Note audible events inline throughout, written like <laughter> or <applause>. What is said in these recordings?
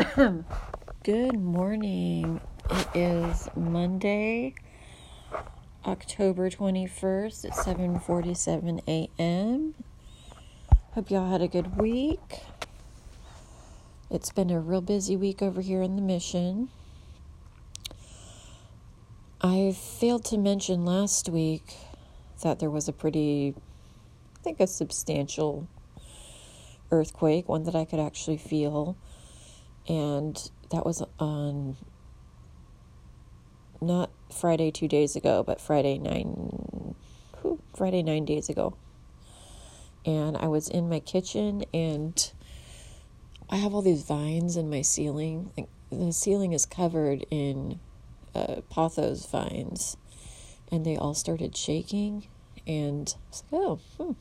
<coughs> Good morning. It is Monday, October 21st at 7:47 a.m. Hope y'all had a good week. It's been a real busy week over here in the mission. I failed to mention last week that there was a pretty I think a substantial earthquake, one that I could actually feel and that was on not Friday two days ago, but Friday nine, whew, Friday nine days ago. And I was in my kitchen, and I have all these vines in my ceiling. Like the ceiling is covered in uh, pothos vines, and they all started shaking. And I was like, oh, hmm.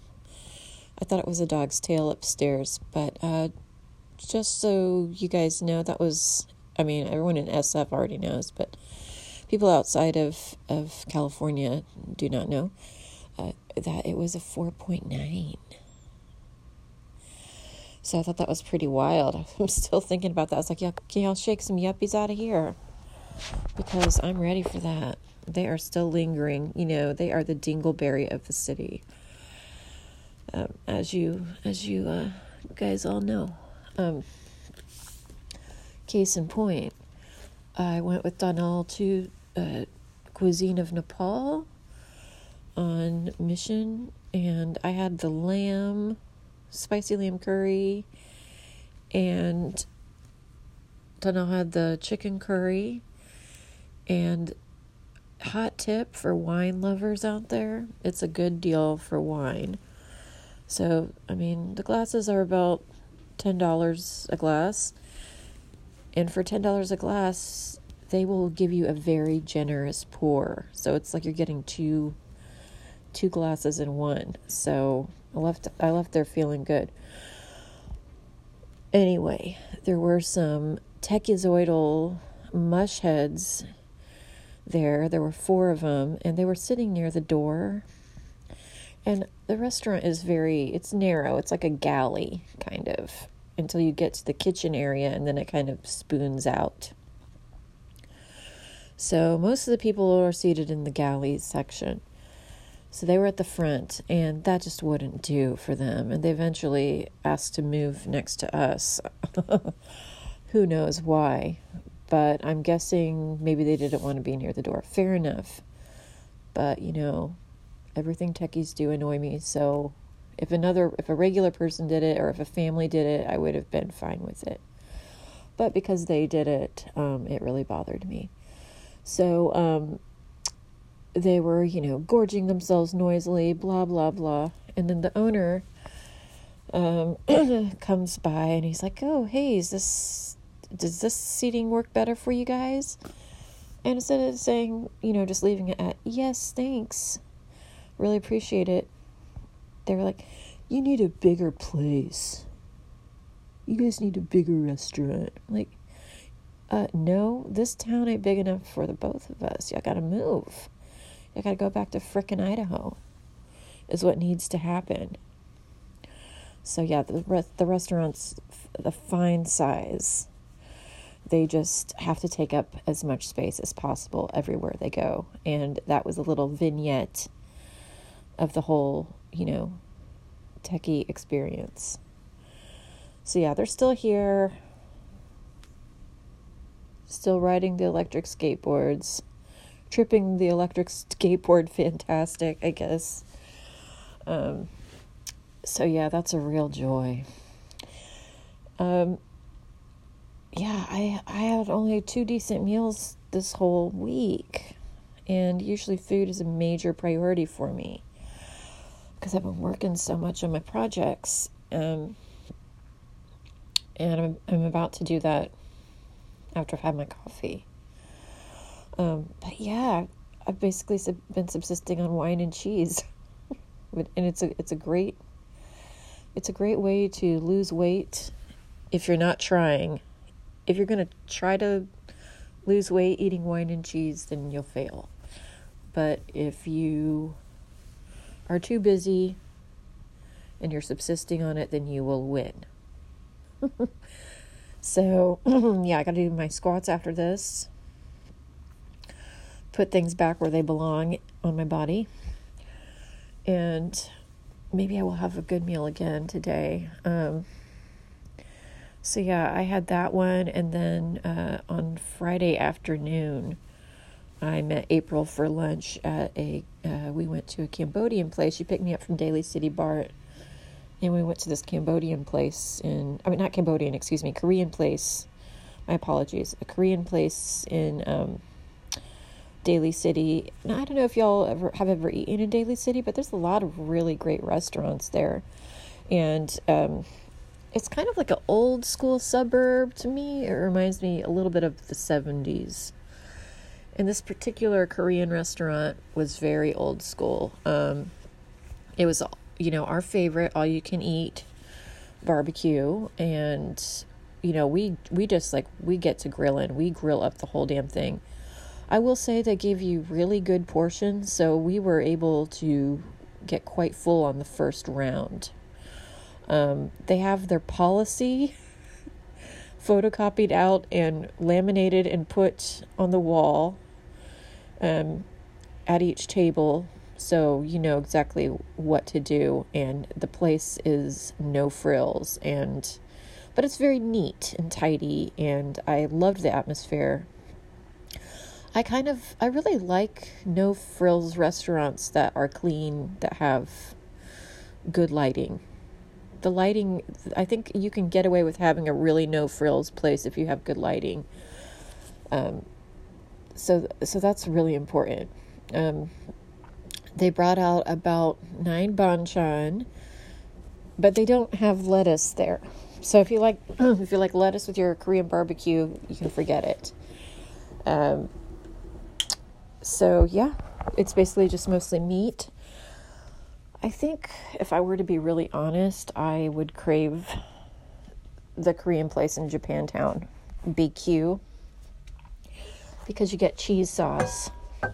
I thought it was a dog's tail upstairs, but uh, just so you guys know, that was, I mean, everyone in SF already knows, but people outside of, of California do not know uh, that it was a 4.9. So I thought that was pretty wild. <laughs> I'm still thinking about that. I was like, yeah, can y'all shake some yuppies out of here? Because I'm ready for that. They are still lingering. You know, they are the dingleberry of the city. Um, as you, as you uh, guys all know. Um, case in point, I went with Donnell to uh, Cuisine of Nepal on mission, and I had the lamb, spicy lamb curry, and Donnell had the chicken curry, and hot tip for wine lovers out there it's a good deal for wine. So, I mean, the glasses are about $10 a glass. And for $10 a glass, they will give you a very generous pour. So it's like you're getting two two glasses in one. So I left I left there feeling good. Anyway, there were some techizoidal mush heads there. There were four of them, and they were sitting near the door. And the restaurant is very, it's narrow. It's like a galley, kind of, until you get to the kitchen area, and then it kind of spoons out. So most of the people are seated in the galleys section. So they were at the front, and that just wouldn't do for them. And they eventually asked to move next to us. <laughs> Who knows why? But I'm guessing maybe they didn't want to be near the door. Fair enough. But, you know, everything techies do annoy me. So if another, if a regular person did it or if a family did it, I would have been fine with it. But because they did it, um, it really bothered me. So um, they were, you know, gorging themselves noisily, blah, blah, blah. And then the owner um, <clears throat> comes by and he's like, oh, hey, is this, does this seating work better for you guys? And instead of saying, you know, just leaving it at, yes, thanks, really appreciate it, they were like, you need a bigger place. You guys need a bigger restaurant. Like, uh, no, this town ain't big enough for the both of us. Y'all gotta move. Y'all gotta go back to frickin' Idaho, is what needs to happen. So, yeah, the, re- the restaurant's the fine size. They just have to take up as much space as possible everywhere they go. And that was a little vignette of the whole, you know, techie experience. So, yeah, they're still here still riding the electric skateboards, tripping the electric skateboard <laughs> fantastic, I guess. Um, so yeah, that's a real joy. Um, yeah, I I had only two decent meals this whole week, and usually food is a major priority for me because I've been working so much on my projects. Um, and I'm I'm about to do that after I've had my coffee. Um, but yeah, I've basically sub- been subsisting on wine and cheese, <laughs> and it's a it's a great it's a great way to lose weight if you're not trying. If you're gonna try to lose weight eating wine and cheese, then you'll fail. But if you are too busy and you're subsisting on it, then you will win. <laughs> So, <clears throat> yeah, I got to do my squats after this. Put things back where they belong on my body. And maybe I will have a good meal again today. Um, so, yeah, I had that one. And then uh, on Friday afternoon, I met April for lunch at a. Uh, we went to a Cambodian place. She picked me up from Daly City Bart, and we went to this Cambodian place in. I mean, not Cambodian, excuse me, Korean place. My apologies, a Korean place in um, Daly City. Now, I don't know if y'all ever have ever eaten in Daly City, but there's a lot of really great restaurants there, and um, it's kind of like an old school suburb to me. It reminds me a little bit of the '70s and this particular Korean restaurant was very old school. Um, it was, you know, our favorite all you can eat barbecue, and you know, we we just like we get to grill grilling. We grill up the whole damn thing. I will say they gave you really good portions, so we were able to get quite full on the first round. Um, they have their policy <laughs> photocopied out and laminated and put on the wall um, at each table so you know exactly what to do and the place is no frills and but it's very neat and tidy and i loved the atmosphere. I kind of i really like no frills restaurants that are clean that have good lighting. The lighting i think you can get away with having a really no frills place if you have good lighting. Um, so so that's really important. Um, they brought out about nine banchan, but they don't have lettuce there. So if you like <clears throat> if you like lettuce with your Korean barbecue, you can forget it. Um, so yeah, it's basically just mostly meat. I think if I were to be really honest, I would crave the Korean place in Japantown, BQ because you get cheese sauce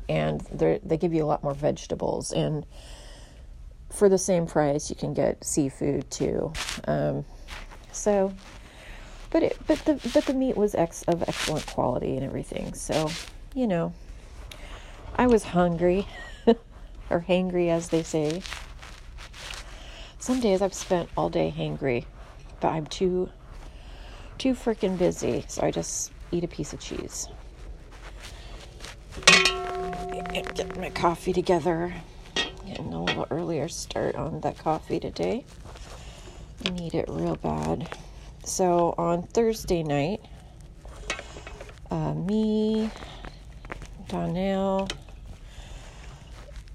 and they give you a lot more vegetables. And for the same price you can get seafood too. Um, so but it but the but the meat was ex of excellent quality and everything. So you know i was hungry <laughs> or hangry as they say. Some days i've spent all day hangry but i'm too too freaking busy. So i just eat a piece of cheese get my coffee together. Getting a little earlier start on that coffee today. I need it real bad. So on Thursday night, uh, me, Donnell,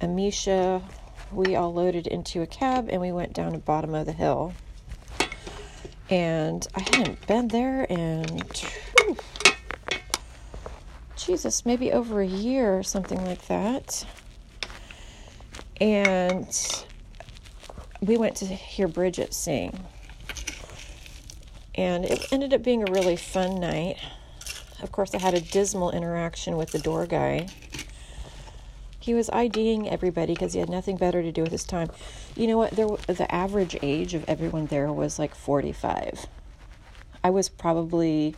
Amisha, we all loaded into a cab and we went down the bottom of the hill. And I hadn't been there in Jesus, maybe over a year or something like that. And we went to hear Bridget sing. And it ended up being a really fun night. Of course, I had a dismal interaction with the door guy. He was IDing everybody because he had nothing better to do with his time. You know what? There, the average age of everyone there was like 45. I was probably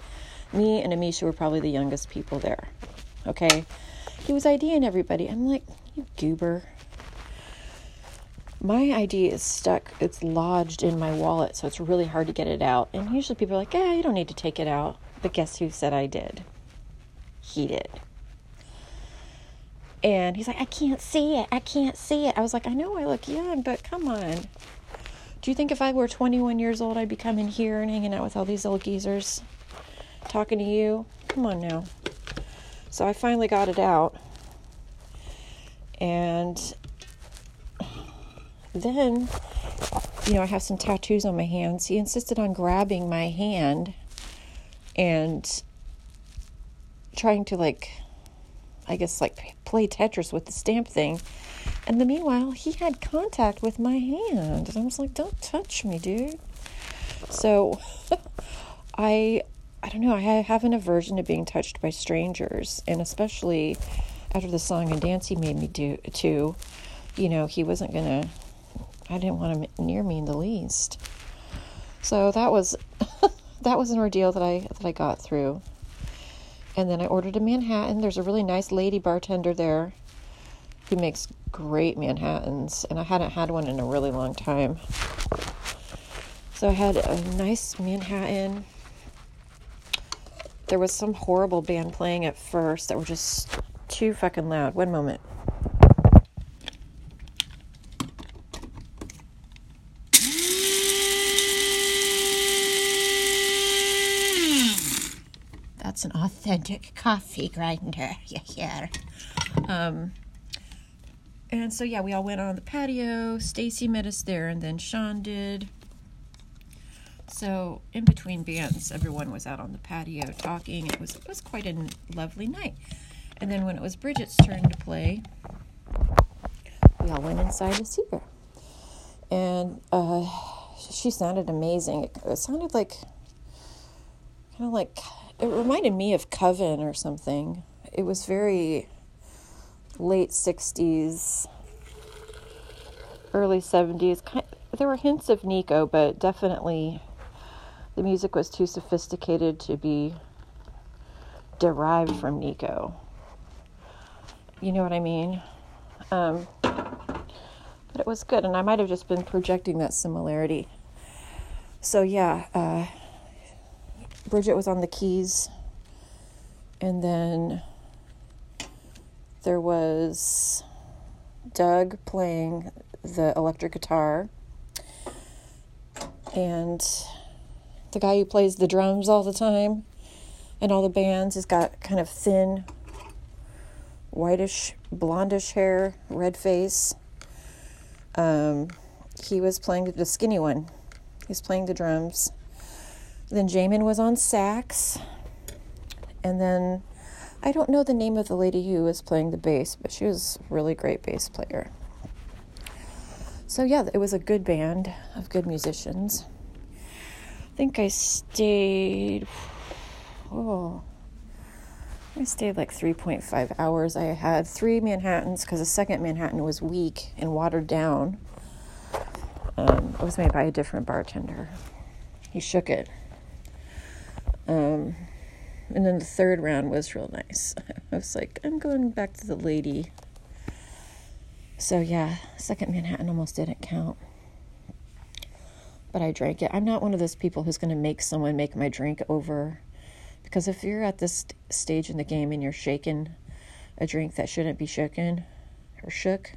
me and Amisha were probably the youngest people there. Okay. He was IDing everybody. I'm like, you goober. My ID is stuck, it's lodged in my wallet, so it's really hard to get it out. And usually people are like, yeah, you don't need to take it out. But guess who said I did? He did. And he's like, I can't see it. I can't see it. I was like, I know I look young, but come on. Do you think if I were 21 years old, I'd be coming here and hanging out with all these old geezers? Talking to you. Come on now. So I finally got it out. And then, you know, I have some tattoos on my hands. He insisted on grabbing my hand and trying to, like, I guess, like, play Tetris with the stamp thing. And the meanwhile, he had contact with my hand. And I was like, don't touch me, dude. So <laughs> I I don't know, I have an aversion to being touched by strangers, and especially after the song and dance he made me do too. You know, he wasn't gonna. I didn't want him near me in the least. So that was <laughs> that was an ordeal that I that I got through. And then I ordered a Manhattan. There's a really nice lady bartender there who makes great Manhattans, and I hadn't had one in a really long time. So I had a nice Manhattan. There was some horrible band playing at first that were just too fucking loud. One moment. That's an authentic coffee grinder <laughs> you hear. Um, and so yeah, we all went on the patio. Stacy met us there, and then Sean did. So in between bands, everyone was out on the patio talking. It was it was quite a lovely night. And then when it was Bridget's turn to play, we all went inside to see her. And uh, she sounded amazing. It, it sounded like kind of like it reminded me of Coven or something. It was very late 60s, early 70s. There were hints of Nico, but definitely the music was too sophisticated to be derived from Nico. You know what I mean? Um, but it was good, and I might have just been projecting that similarity. So, yeah, uh, Bridget was on the keys, and then there was Doug playing the electric guitar, and the guy who plays the drums all the time and all the bands He's got kind of thin, whitish, blondish hair, red face. Um, he was playing the skinny one. He's playing the drums. Then Jamin was on sax. And then I don't know the name of the lady who was playing the bass, but she was a really great bass player. So yeah, it was a good band of good musicians. I think I stayed, oh, I stayed like 3.5 hours. I had three Manhattans because the second Manhattan was weak and watered down. Um, it was made by a different bartender. He shook it. Um, and then the third round was real nice. <laughs> I was like, I'm going back to the lady. So yeah, second Manhattan almost didn't count but I drank it. I'm not one of those people who's going to make someone make my drink over. Because if you're at this stage in the game and you're shaking a drink that shouldn't be shaken or shook,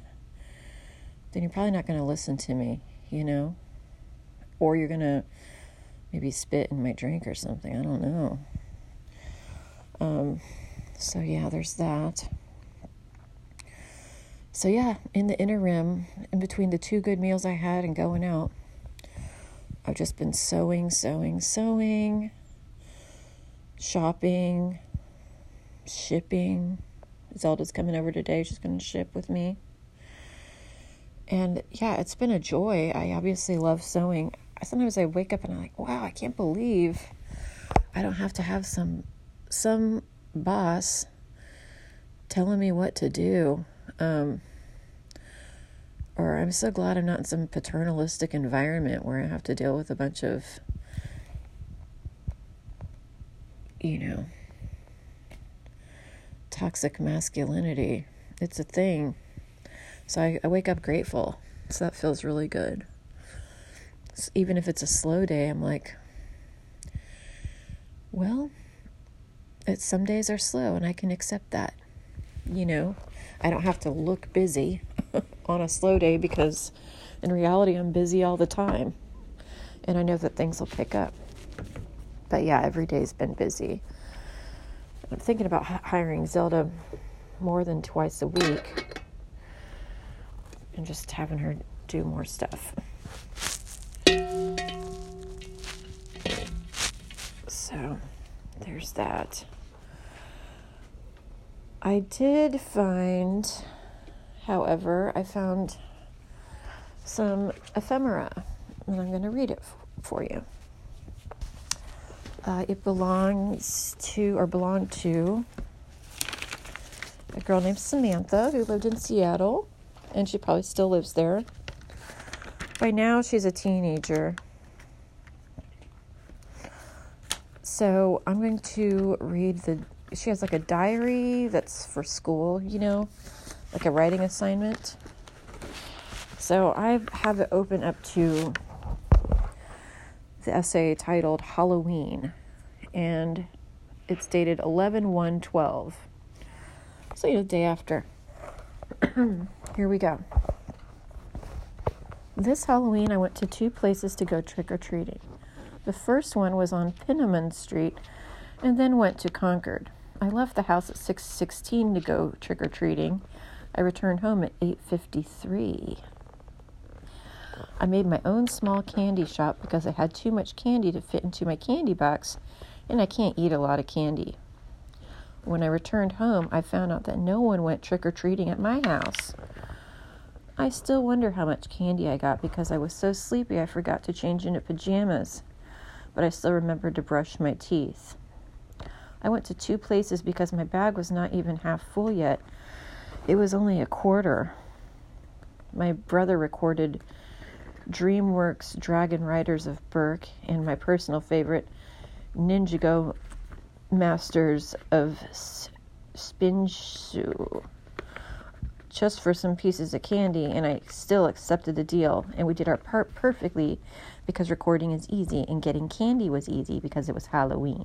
then you're probably not going to listen to me, you know? Or you're going to maybe spit in my drink or something. I don't know. Um, so, yeah, there's that. So, yeah, in the interim, in between the two good meals I had and going out, I've just been sewing, sewing, sewing, shopping, shipping. Zelda's coming over today. She's going to ship with me. And yeah, it's been a joy. I obviously love sewing. I sometimes I wake up and I'm like, wow, I can't believe I don't have to have some some boss telling me what to do. Um, or I'm so glad I'm not in some paternalistic environment where I have to deal with a bunch of, you know, toxic masculinity. It's a thing. So I, I wake up grateful. So that feels really good. So even if it's a slow day, I'm like, well, it's some days are slow and I can accept that. You know, I don't have to look busy <laughs> on a slow day because in reality I'm busy all the time. And I know that things will pick up. But yeah, every day's been busy. I'm thinking about hiring Zelda more than twice a week and just having her do more stuff. So there's that. I did find However, I found some ephemera, and I'm going to read it f- for you. Uh, it belongs to, or belonged to, a girl named Samantha who lived in Seattle, and she probably still lives there. By now, she's a teenager. So I'm going to read the. She has like a diary that's for school, you know, like a writing assignment. So I have it open up to the essay titled Halloween, and it's dated 11 1 12. So, you know, the day after. <clears throat> Here we go. This Halloween, I went to two places to go trick or treating. The first one was on Pinnaman Street and then went to Concord. I left the house at 6:16 to go trick or treating. I returned home at 8:53. I made my own small candy shop because I had too much candy to fit into my candy box and I can't eat a lot of candy. When I returned home, I found out that no one went trick or treating at my house. I still wonder how much candy I got because I was so sleepy I forgot to change into pajamas, but I still remembered to brush my teeth. I went to two places because my bag was not even half full yet. It was only a quarter. My brother recorded DreamWorks Dragon Riders of Berk and my personal favorite, Ninjago Masters of Spinsu just for some pieces of candy, and I still accepted the deal. And we did our part perfectly because recording is easy, and getting candy was easy because it was Halloween.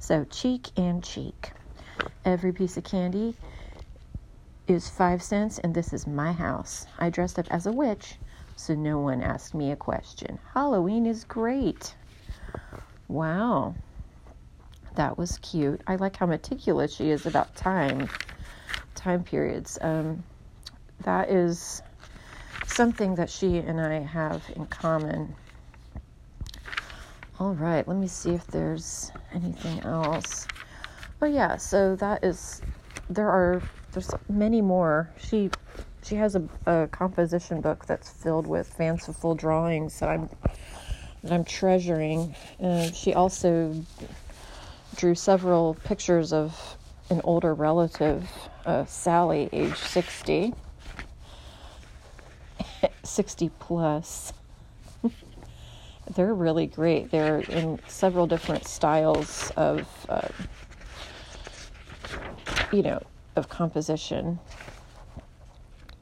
So, cheek and cheek. Every piece of candy is five cents, and this is my house. I dressed up as a witch, so no one asked me a question. Halloween is great. Wow. That was cute. I like how meticulous she is about time time periods. Um, that is something that she and I have in common. All right, let me see if there's anything else. Oh yeah, so that is there are there's many more. She she has a, a composition book that's filled with fanciful drawings that I'm that I'm treasuring. And she also drew several pictures of an older relative, uh, Sally, age 60, <laughs> 60 plus. <laughs> They're really great. They're in several different styles of, uh, you know, of composition.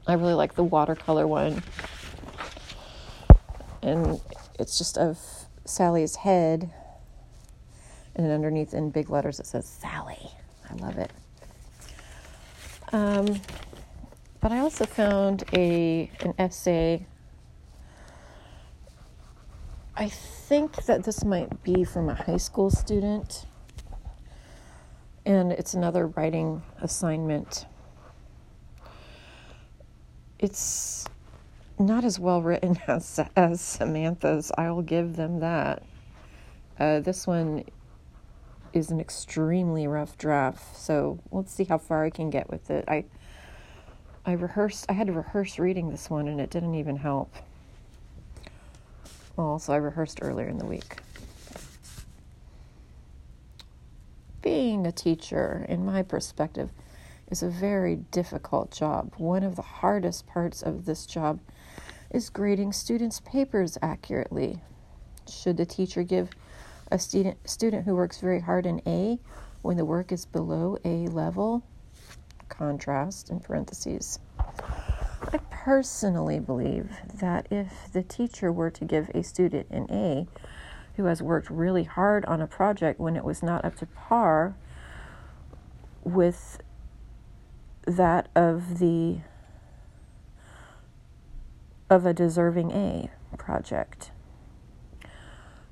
I really like the watercolor one. And it's just of Sally's head. And then underneath in big letters it says Sally. I love it. Um, but I also found a an essay. I think that this might be from a high school student, and it's another writing assignment. It's not as well written <laughs> as as Samantha's. I will give them that. Uh, this one is an extremely rough draft. So let's see how far I can get with it. I I rehearsed I had to rehearse reading this one and it didn't even help. Well, so I rehearsed earlier in the week. Being a teacher, in my perspective, is a very difficult job. One of the hardest parts of this job is grading students' papers accurately. Should the teacher give a student student who works very hard an A when the work is below A level, contrast in parentheses. I personally believe that if the teacher were to give a student an A who has worked really hard on a project when it was not up to par with that of the of a deserving A project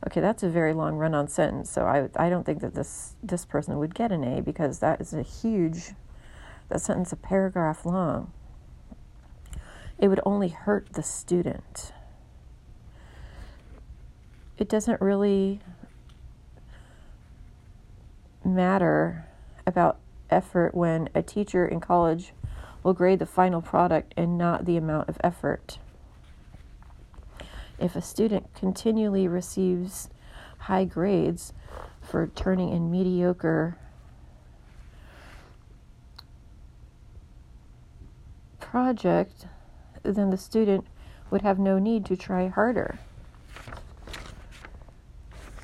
Okay, that's a very long run-on sentence. So I I don't think that this this person would get an A because that is a huge that sentence a paragraph long. It would only hurt the student. It doesn't really matter about effort when a teacher in college will grade the final product and not the amount of effort. If a student continually receives high grades for turning in mediocre project, then the student would have no need to try harder.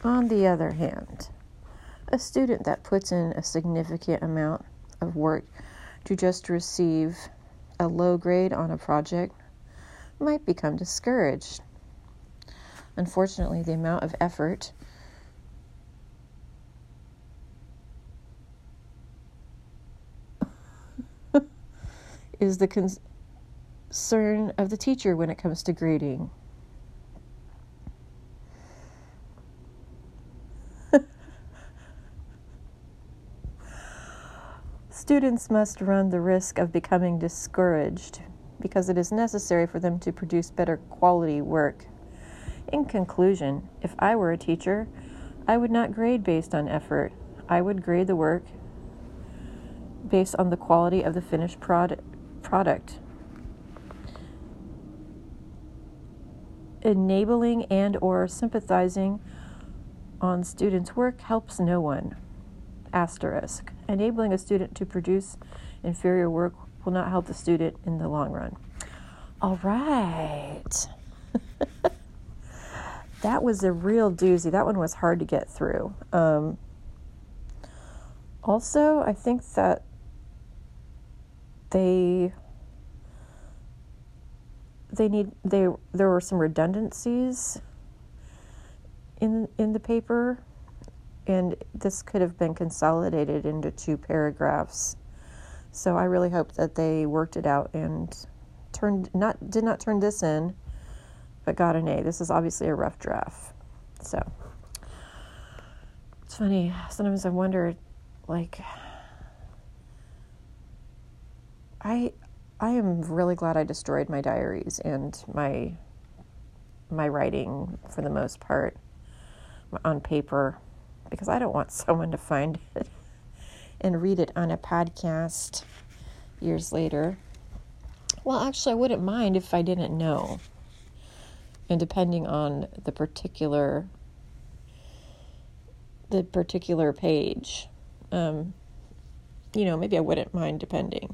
On the other hand, A student that puts in a significant amount of work to just receive a low grade on a project might become discouraged. Unfortunately, the amount of effort <laughs> is the concern of the teacher when it comes to grading. Students must run the risk of becoming discouraged because it is necessary for them to produce better quality work. In conclusion, if I were a teacher, I would not grade based on effort. I would grade the work based on the quality of the finished prod- product. Enabling and or sympathizing on students' work helps no one. Asterisk. Enabling a student to produce inferior work will not help the student in the long run. All right. <laughs> that was a real doozy. That one was hard to get through. Um, also, I think that they they need they there were some redundancies in in the paper and this could have been consolidated into two paragraphs. So I really hope that they worked it out and turned not did not turn this in, but got an A. This is obviously a rough draft. So it's funny. Sometimes I wonder, like, I I am really glad I destroyed my diaries and my my writing for the most part on paper because I don't want someone to find <laughs> it and read it on a podcast years later. Well, actually, I wouldn't mind if I didn't know. And depending on the particular the particular page, um, you know, maybe I wouldn't mind depending.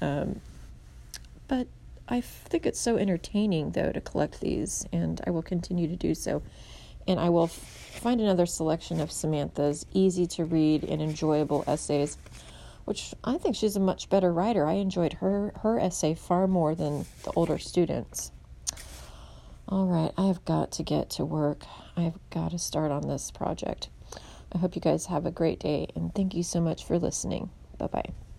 Um, but I think it's so entertaining, though, to collect these, and I will continue to do so and I will find another selection of Samantha's easy to read and enjoyable essays, which I think she's a much better writer. I enjoyed her her essay far more than the older students. All right, I have got to get to work. I have got to start on this project. I hope you guys have a great day and thank you so much for listening. Bye bye.